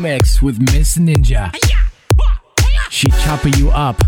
mix with Miss Ninja. She chopper you up.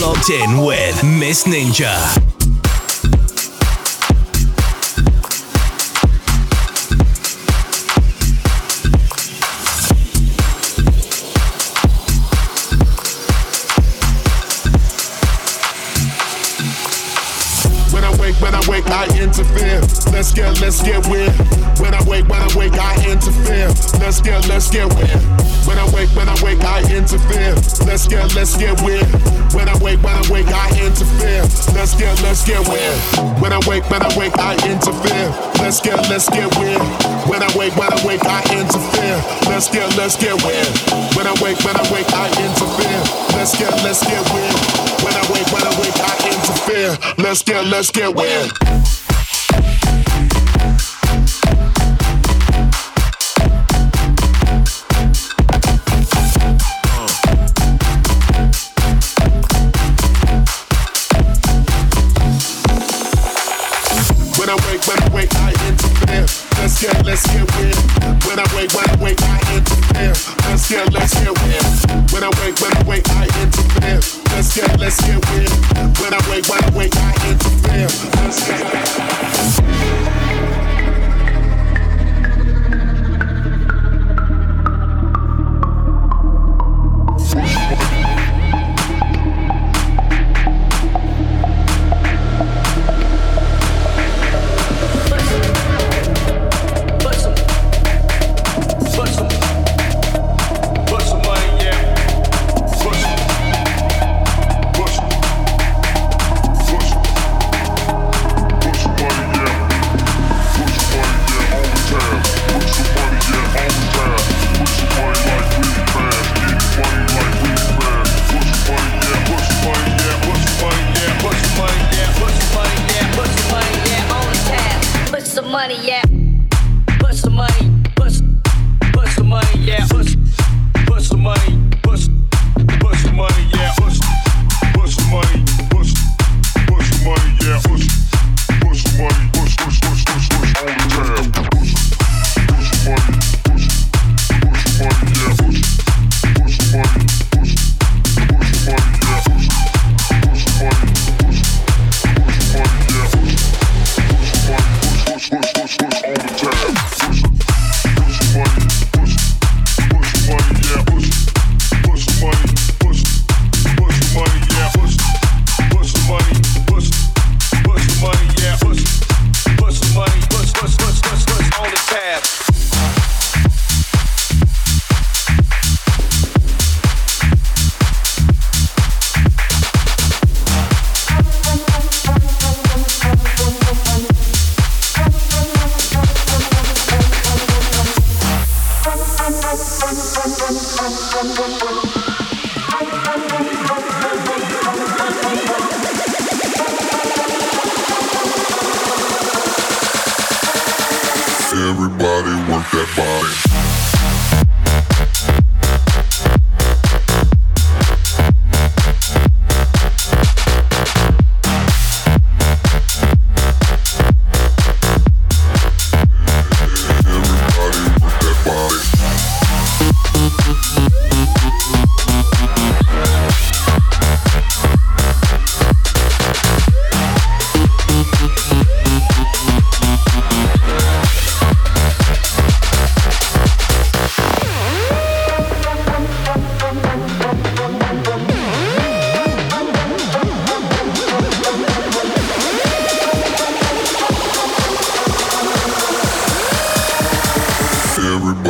Ninja. in with Miss when I interfere. Let's get, let's get weird. When I wake, when I wake, I interfere. Let's get, let's get weird. When I wake, when I wake, I interfere. Let's get, let's get weird. When I wake, when I wake, I interfere. Let's get, let's get weird. When I wake, when I wake, I interfere. Let's get, let's get weird. When I wake, when I wake, I interfere. Let's get, let's get weird. When I wake, when I wake, I interfere. Let's get, let's get weird. When I wake, when I wake, I interfere. Let's get, let's get weird. Let's get weird. When I wake, when I wake, I interfere. Let's get, let's get weird. When I wake, when I wake, I interfere. Let's get, let's get weird. When I wake, when I wake, I interfere. Let's get.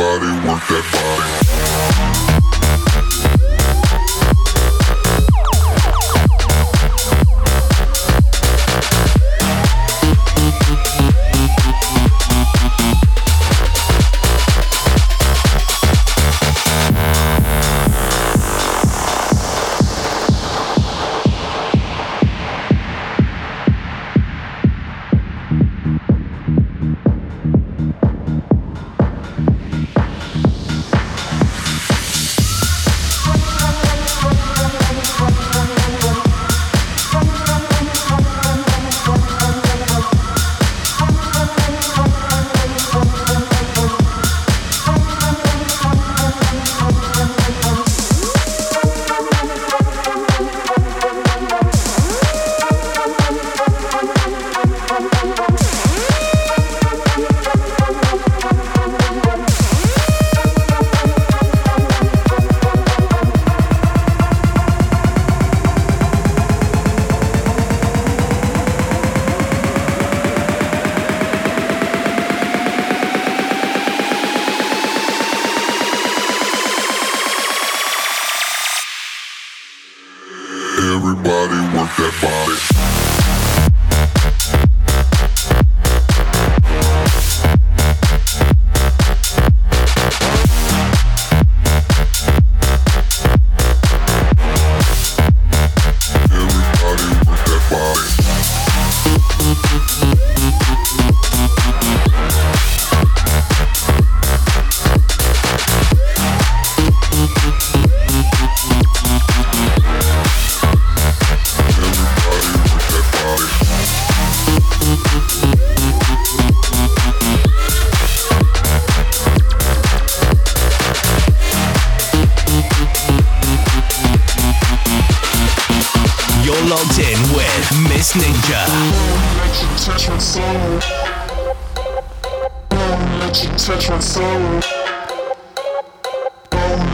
body, work that body.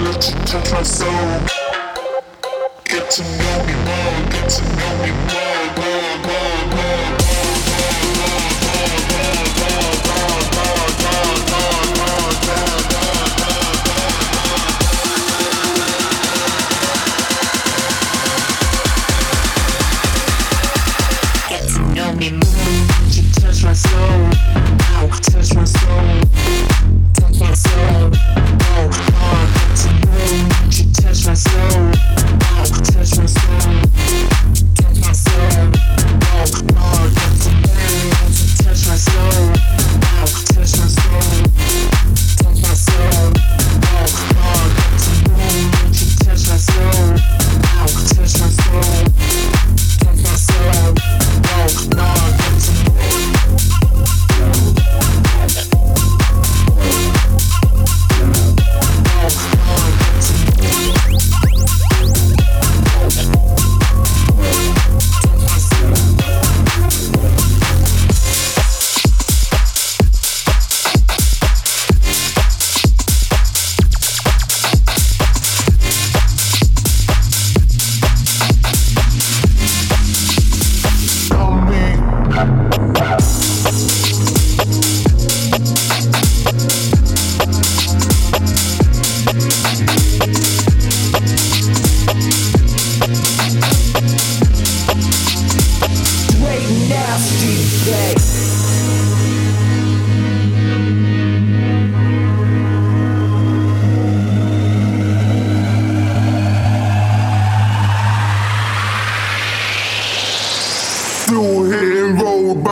Let you touch my soul. Get to know me more. Get to know me more. more, more, more. soul, touch my soul, touch my soul. Oh, oh, to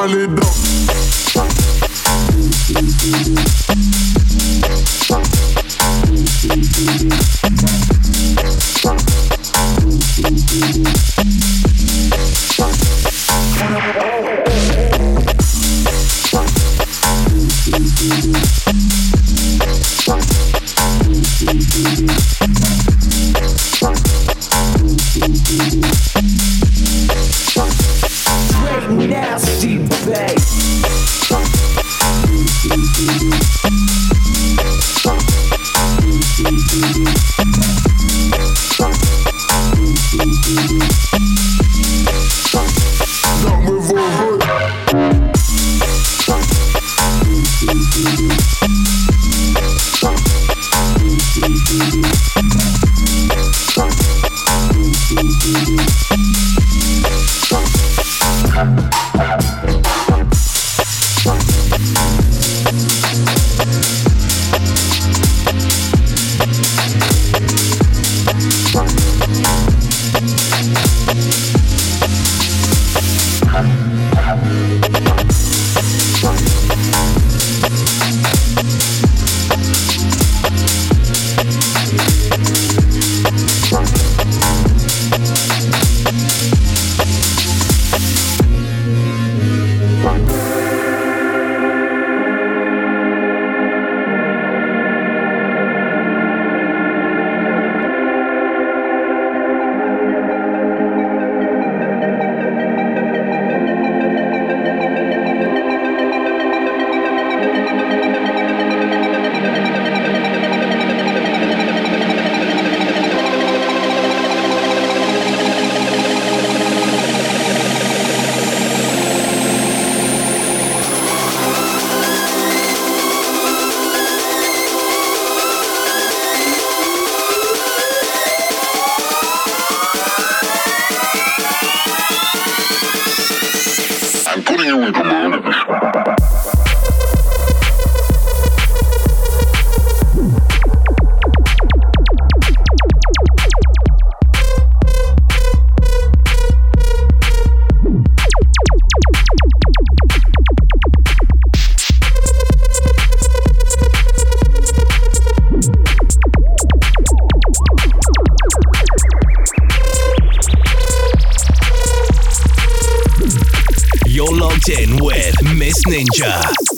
les dents. In with Miss Ninja.